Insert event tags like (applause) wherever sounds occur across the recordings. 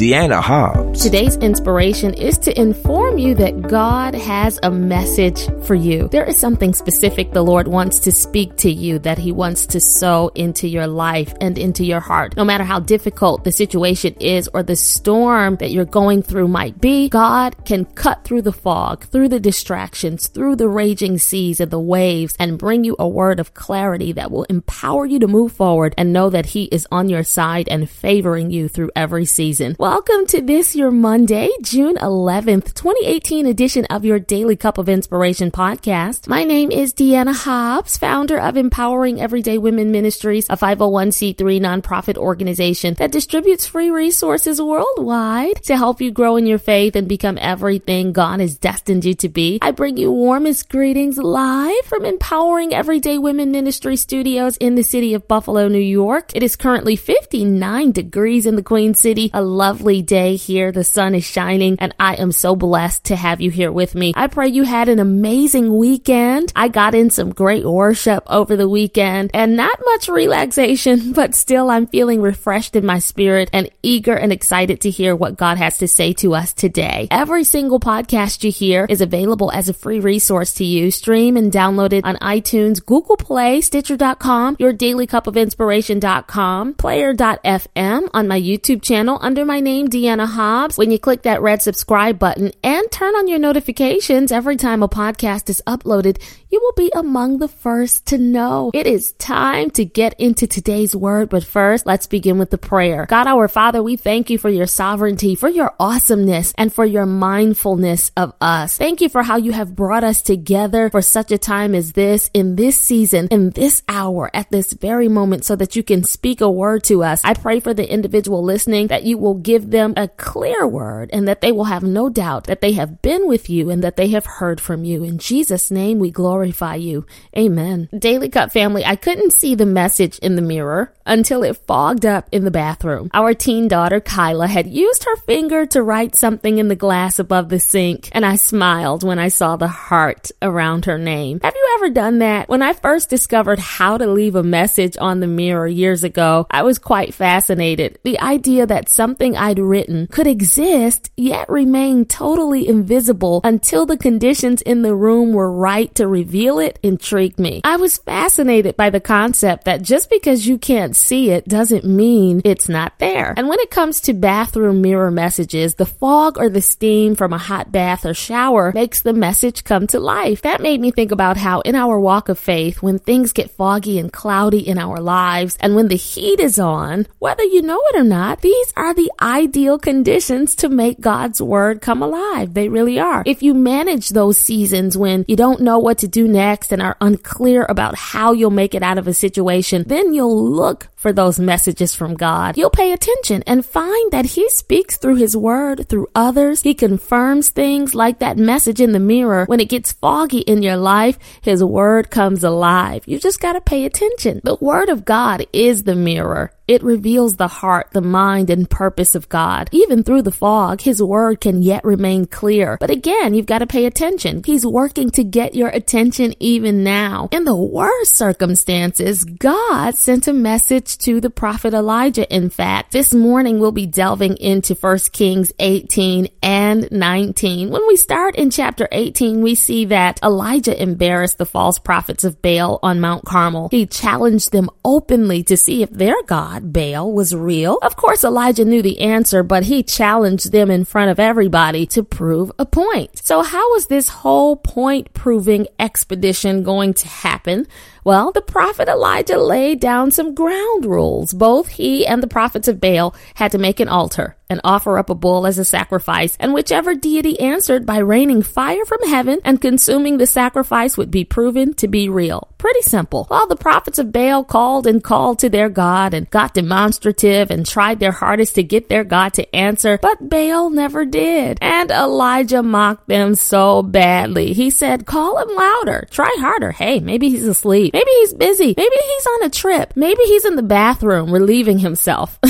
Deanna Hobbs. Today's inspiration is to inform you that God has a message for you. There is something specific the Lord wants to speak to you that He wants to sow into your life and into your heart. No matter how difficult the situation is or the storm that you're going through might be, God can cut through the fog, through the distractions, through the raging seas and the waves, and bring you a word of clarity that will empower you to move forward and know that He is on your side and favoring you through every season. Welcome to this, your Monday, June 11th, 2018 edition of your Daily Cup of Inspiration podcast. My name is Deanna Hobbs, founder of Empowering Everyday Women Ministries, a 501c3 nonprofit organization that distributes free resources worldwide to help you grow in your faith and become everything God has destined you to be. I bring you warmest greetings live from Empowering Everyday Women Ministry Studios in the city of Buffalo, New York. It is currently 59 degrees in the Queen City. A lovely day here. The sun is shining and I am so blessed to have you here with me. I pray you had an amazing weekend. I got in some great worship over the weekend and not much relaxation, (laughs) but still I'm feeling refreshed in my spirit and eager and excited to hear what God has to say to us today. Every single podcast you hear is available as a free resource to you. Stream and download it on iTunes, Google Play, Stitcher.com, your daily cup of inspiration.com, player.fm on my YouTube channel under my name, Deanna Hobbs. When you click that red subscribe button and turn on your notifications every time a podcast is uploaded, you will be among the first to know. It is time to get into today's word, but first, let's begin with the prayer. God, our Father, we thank you for your sovereignty, for your awesomeness, and for your mindfulness of us. Thank you for how you have brought us together for such a time as this, in this season, in this hour, at this very moment, so that you can speak a word to us. I pray for the individual listening that you will give them a clear word and that they will have no doubt that they have been with you and that they have heard from you. In Jesus' name, we glorify you. Amen. Daily Cup family, I couldn't see the message in the mirror until it fogged up in the bathroom. Our teen daughter, Kyla, had used her finger to write something in the glass above the sink, and I smiled when I saw the heart around her name. Have you ever done that? When I first discovered how to leave a message on the mirror years ago, I was quite fascinated. The idea that something I'd written could exist yet remain totally invisible until the conditions in the room were right to reveal it intrigued me. I was fascinated by the concept that just because you can't see it doesn't mean it's not there. And when it comes to bathroom mirror messages, the fog or the steam from a hot bath or shower makes the message come to life. That made me think about how in our walk of faith, when things get foggy and cloudy in our lives, and when the heat is on, whether you know it or not, these are the ideal conditions to make God's word come alive. They really are. If you manage those seasons when you don't know what to do next and are unclear about how you'll make it out of a situation, then you'll look for those messages from God. You'll pay attention and find that He speaks through His Word, through others. He confirms things like that message in the mirror. When it gets foggy in your life, His Word comes alive. You just gotta pay attention. The Word of God is the mirror. It reveals the heart, the mind, and purpose of God. Even through the fog, His word can yet remain clear. But again, you've got to pay attention. He's working to get your attention even now. In the worst circumstances, God sent a message to the prophet Elijah. In fact, this morning we'll be delving into 1 Kings 18 and 19. When we start in chapter 18, we see that Elijah embarrassed the false prophets of Baal on Mount Carmel. He challenged them openly to see if their God Baal was real? Of course, Elijah knew the answer, but he challenged them in front of everybody to prove a point. So how was this whole point proving expedition going to happen? Well, the prophet Elijah laid down some ground rules. Both he and the prophets of Baal had to make an altar and offer up a bull as a sacrifice, and whichever deity answered by raining fire from heaven and consuming the sacrifice would be proven to be real. Pretty simple. While the prophets of Baal called and called to their God and got demonstrative and tried their hardest to get their God to answer, but Baal never did. And Elijah mocked them so badly. He said, call him louder, try harder. Hey, maybe he's asleep. Asleep. Maybe he's busy. Maybe he's on a trip. Maybe he's in the bathroom relieving himself. (laughs)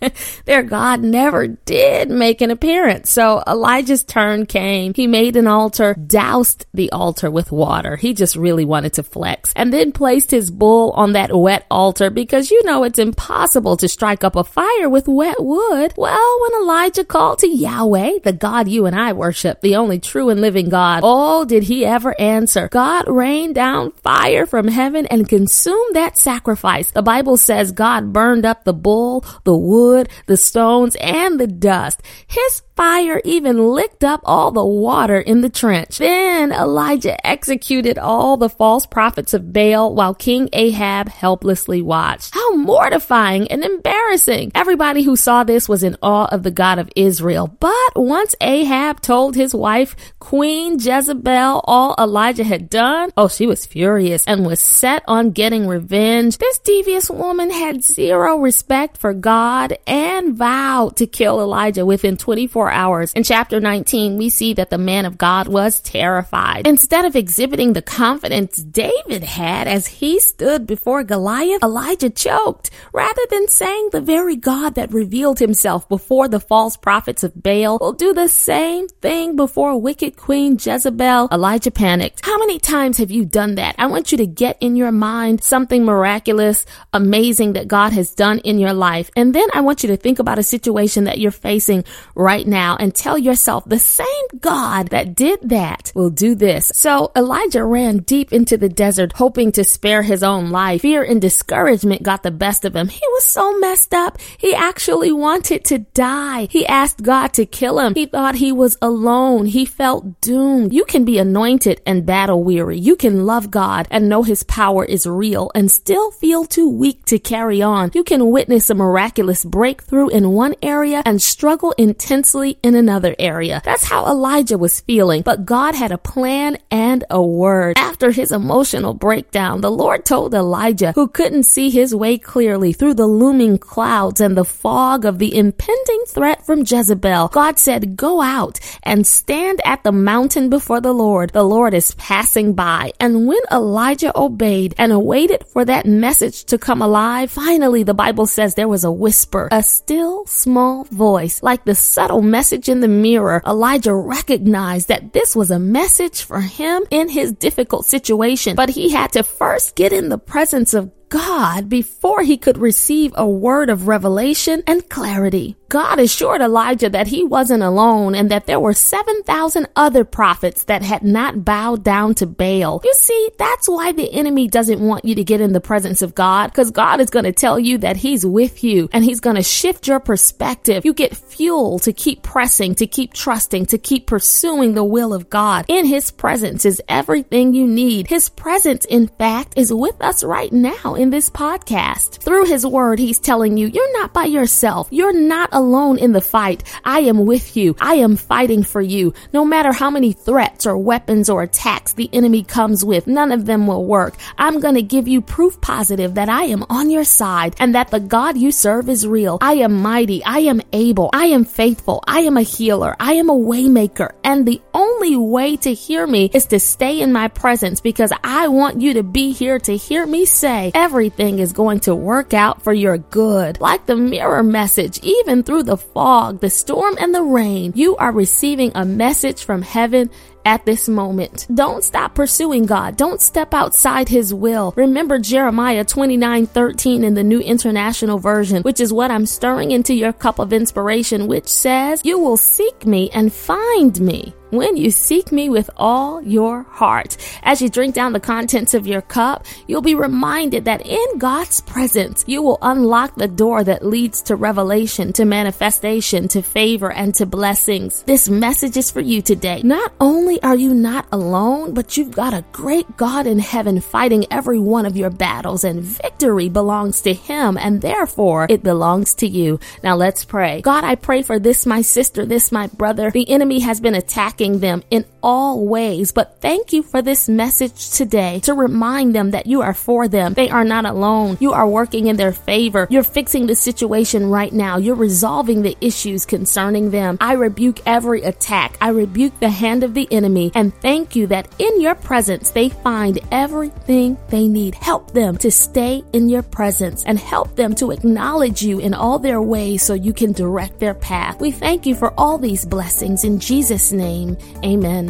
(laughs) Their God never did make an appearance. So Elijah's turn came. He made an altar, doused the altar with water. He just really wanted to flex and then placed his bull on that wet altar because you know it's impossible to strike up a fire with wet wood. Well, when Elijah called to Yahweh, the God you and I worship, the only true and living God, oh, did he ever answer? God rained down fire from heaven and consumed that sacrifice. The Bible says God burned up the bull, the wood, the stones, and the dust. His fire even licked up all the water in the trench. Then Elijah executed all the false prophets of Baal while King Ahab helplessly watched. How mortifying and embarrassing. Everybody who saw this was in awe of the God of Israel. But once Ahab told his wife, Queen Jezebel, all Elijah had done, oh, she was furious and was set on getting revenge. This devious woman had zero respect for God and vowed to kill Elijah within 24 hours. In chapter 19, we see that the man of God was terrified. Instead of exhibiting the confidence David had as he stood before Goliath, Elijah choked. Rather than saying the very God that revealed himself before the false prophets of Baal will do the same thing before wicked Queen Jezebel, Elijah panicked. How many times have you done that? I want you to get in your mind something miraculous, amazing that God has done in your life. And then I want you to think about a situation that you're facing right now now and tell yourself the same God that did that will do this. So Elijah ran deep into the desert, hoping to spare his own life. Fear and discouragement got the best of him. He was so messed up. He actually wanted to die. He asked God to kill him. He thought he was alone. He felt doomed. You can be anointed and battle weary. You can love God and know his power is real and still feel too weak to carry on. You can witness a miraculous breakthrough in one area and struggle intensely in another area. That's how Elijah was feeling, but God had a plan and a word. After his emotional breakdown, the Lord told Elijah, who couldn't see his way clearly through the looming clouds and the fog of the impending threat from Jezebel, God said, Go out and stand at the mountain before the Lord. The Lord is passing by. And when Elijah obeyed and waited for that message to come alive, finally the Bible says there was a whisper, a still small voice, like the subtle message in the mirror, Elijah recognized that this was a message for him in his difficult situation, but he had to first get in the presence of God before he could receive a word of revelation and clarity. God assured Elijah that he wasn't alone and that there were 7,000 other prophets that had not bowed down to Baal. You see, that's why the enemy doesn't want you to get in the presence of God because God is going to tell you that he's with you and he's going to shift your perspective. You get fuel to keep pressing, to keep trusting, to keep pursuing the will of God. In his presence is everything you need. His presence, in fact, is with us right now in this podcast. Through his word, he's telling you, you're not by yourself. You're not alone in the fight. I am with you. I am fighting for you. No matter how many threats or weapons or attacks the enemy comes with, none of them will work. I'm going to give you proof positive that I am on your side and that the God you serve is real. I am mighty. I am able. I am faithful. I am a healer. I am a waymaker. And the only way to hear me is to stay in my presence because I want you to be here to hear me say everything is going to work out for your good. Like the mirror message, even through the fog, the storm, and the rain, you are receiving a message from heaven at this moment. Don't stop pursuing God. Don't step outside His will. Remember Jeremiah 29 13 in the New International Version, which is what I'm stirring into your cup of inspiration, which says, You will seek me and find me when you seek me with all your heart. As you drink down the contents of your cup, you'll be reminded that in God's presence, you will unlock the door that leads to revelation, to manifestation, to favor, and to blessings. This message is for you today. Not only are you not alone, but you've got a great God in heaven fighting every one of your battles, and victory belongs to Him, and therefore it belongs to you. Now let's pray. God, I pray for this, my sister, this, my brother. The enemy has been attacking them in all ways. But thank you for this message today to remind them that you are for them. They are not alone. You are working in their favor. You're fixing the situation right now. You're resolving the issues concerning them. I rebuke every attack. I rebuke the hand of the enemy and thank you that in your presence they find everything they need. Help them to stay in your presence and help them to acknowledge you in all their ways so you can direct their path. We thank you for all these blessings in Jesus' name. Amen.